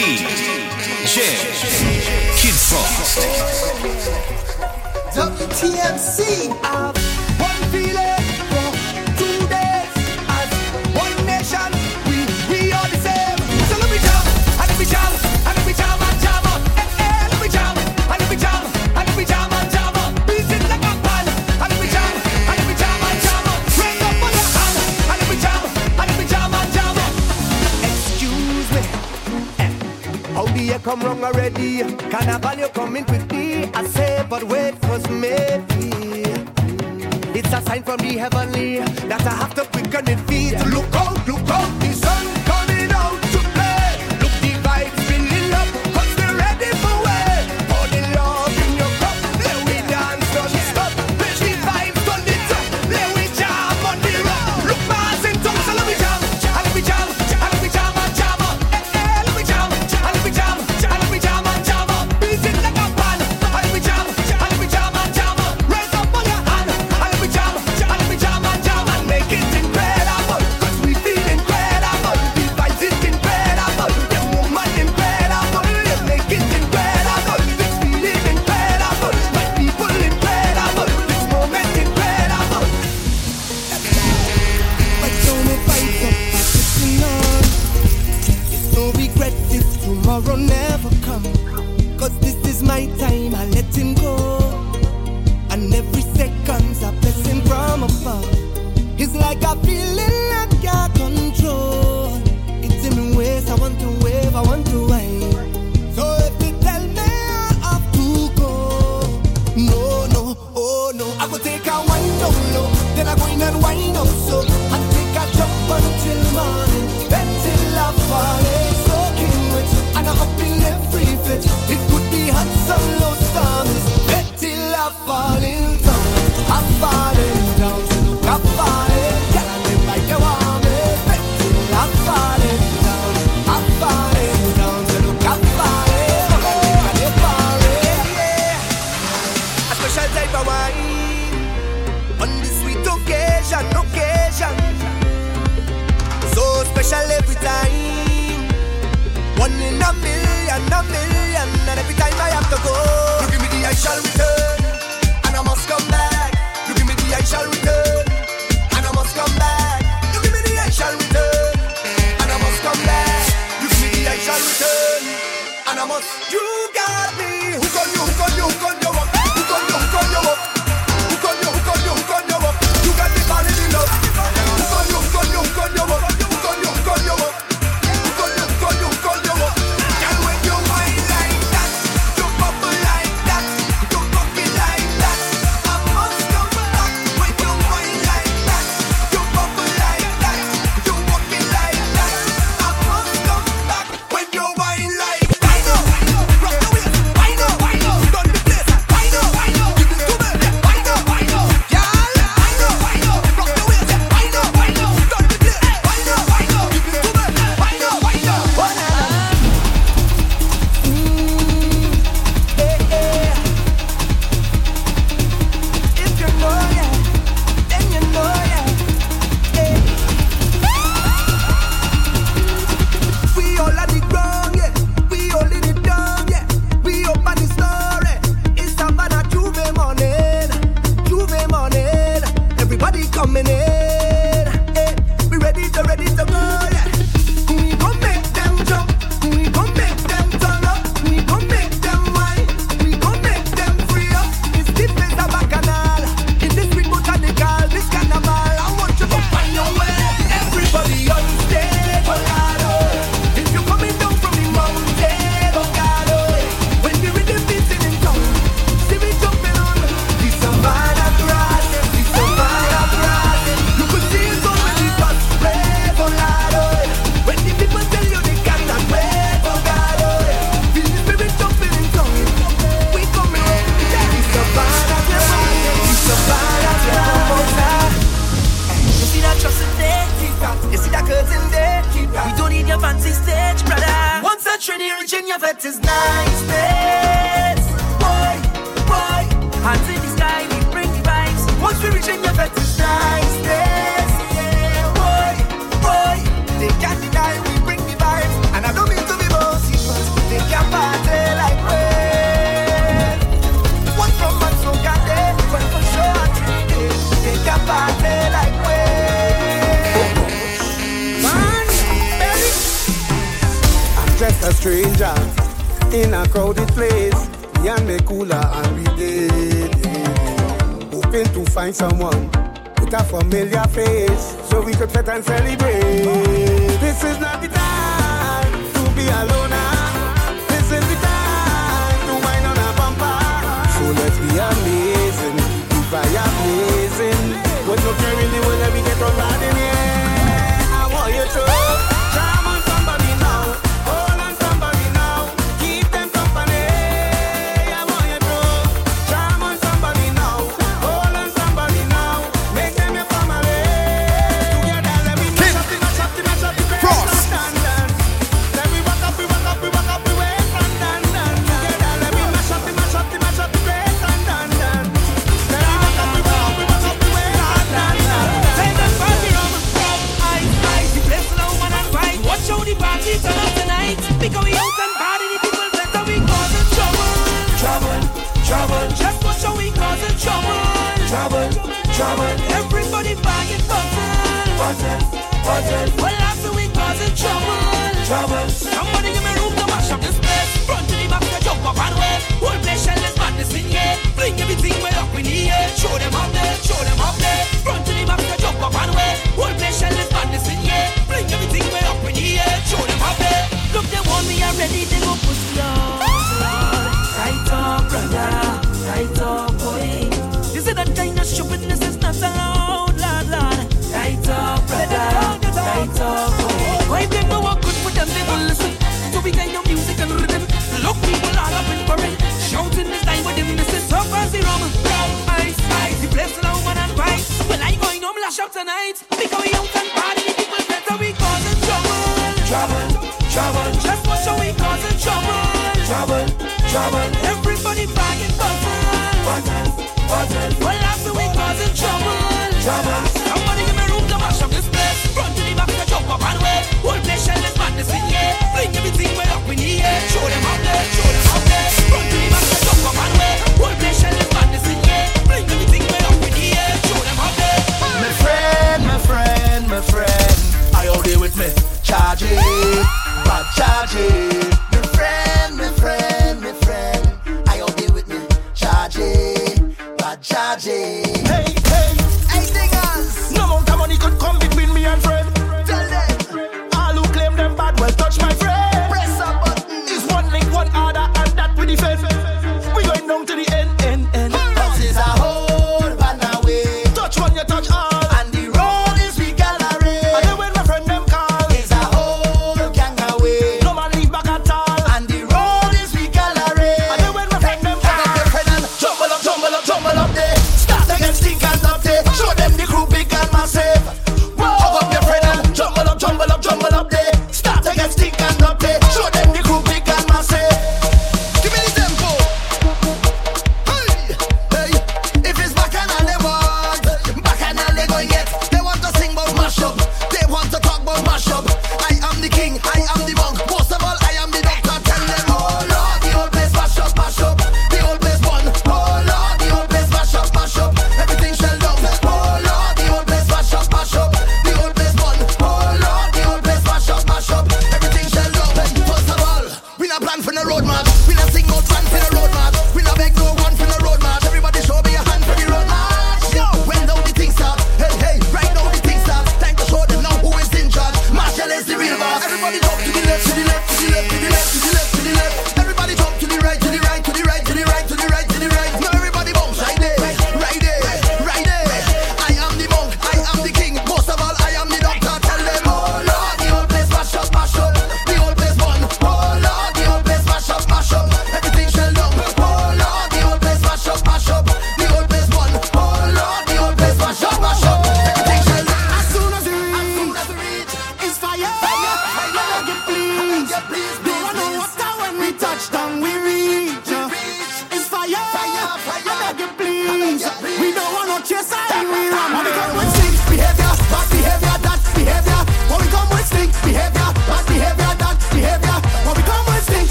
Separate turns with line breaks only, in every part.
G, J, Kid Frost.
WTMC. ready. Carnival, you're coming quickly. I say, but wait for maybe. It's a sign from the heavenly that I have to quicken it danger in a
crowded place. Me and me cooler and we dead. Hoping to find someone with a familiar face so we could fit and celebrate. This is not the time to be alone. This is the time to wind on a bumper. So let's be amazing, be fire amazing. What you carry the world let me get on bad here.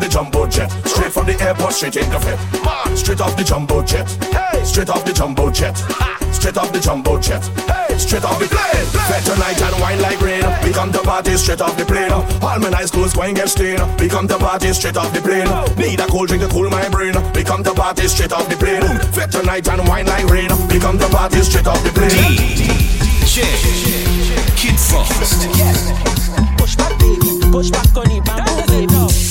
off the jumbo jet, straight from the airport, straight in the fit. Straight off the jumbo jet, hey, straight off the jumbo jet, straight off the jumbo jet, hey, straight off the plane. Bet tonight and wine like rain. We come to party straight off the plane. All my nice clothes going get stained. We come to party straight off the plane. Need a cold drink to cool my brain. We come to party straight off the plane. Fete tonight and wine like rain. We come to party straight off the plane.
DJ Kid Frost.
Push back, baby. Push back on the bamboo, baby.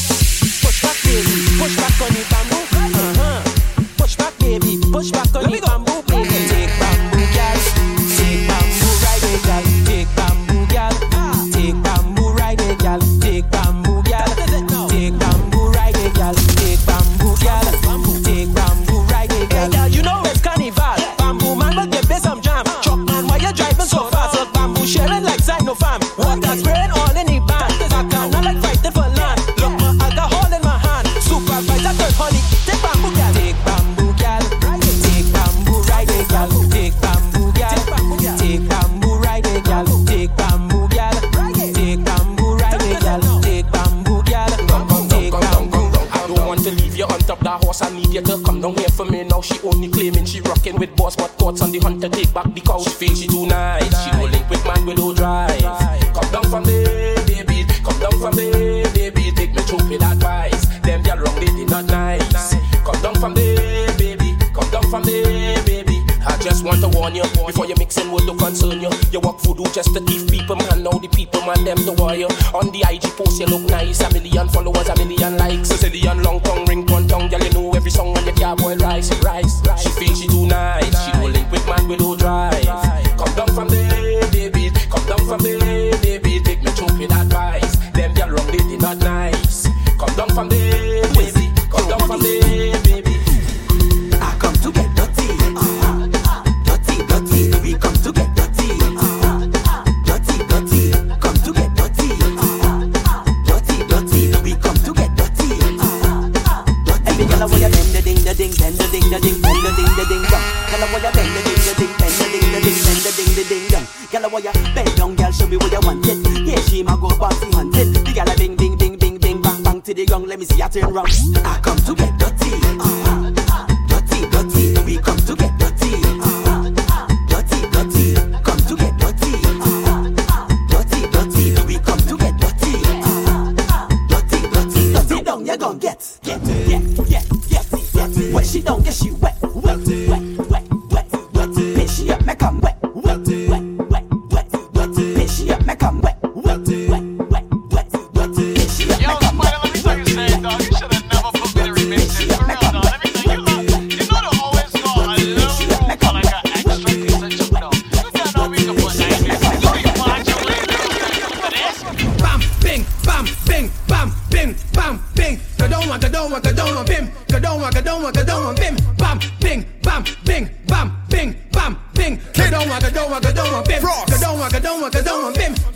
On the
IG post, you look nice. A million followers, a million likes. Sicilian long tongue, ring one tongue. Girl, you know every song when you can't boil rice, rice. She feel she too nice. She don't link with man, we do drive. Come down from there, baby. Come down from there, baby. Take me through with advice. Them girl wrong, they did not nice. Come down from there.
where you bend the ding the ding, bend the ding the ding, bend the ding the ding dong. Girl, where you bend down, girl, show me what you want it. Yeah, she ma go bossy, hunt it. The girl a bing bing bing bing bing bang bang to the gong. Let me see her turn round. I come to get
Frost. Go
down, go down, go down, bim.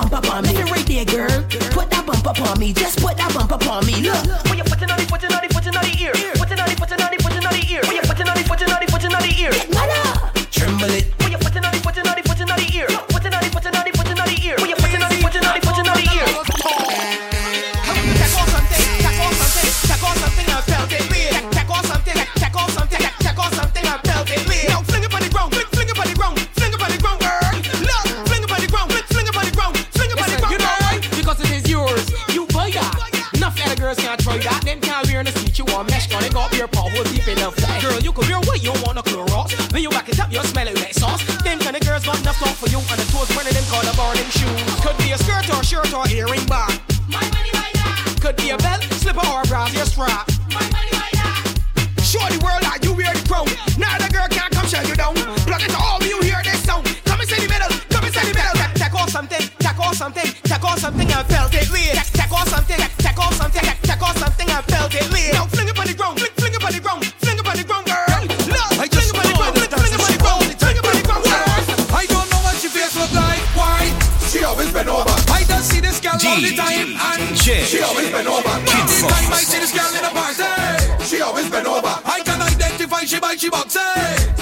bump up on me. Right there, girl. Put that bump up on me. Just put that bump up on me. Look.
When put it on the, put it on the, foot in on ear. Put it on the, put it foot in on ear. Put it on the, put it on the,
foot in on ear. Get. Tremble it wearing back. My money by. Could be a belt, slipper, or a brassiere strap. Show the world that you wear the crown. Now the girl can't come shut you down. Block it all, you hear this sound. Come inside the middle, come inside the middle. Take off something, take off something, take off something I felt it
later.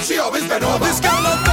She
always been over.
This girl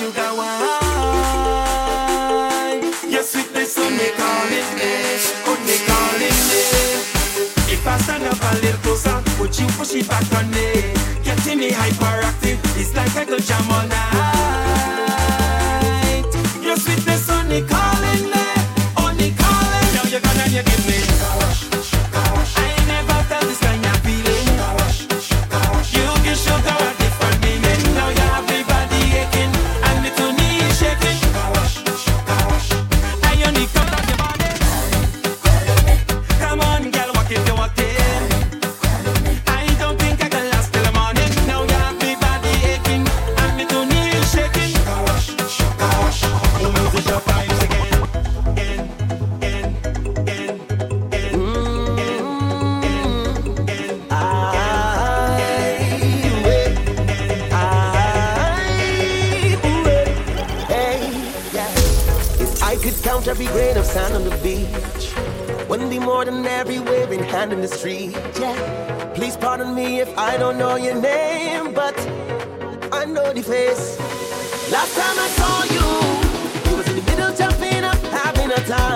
you got one. know the face. Last time I saw you, you was in the middle jumping up, having a time.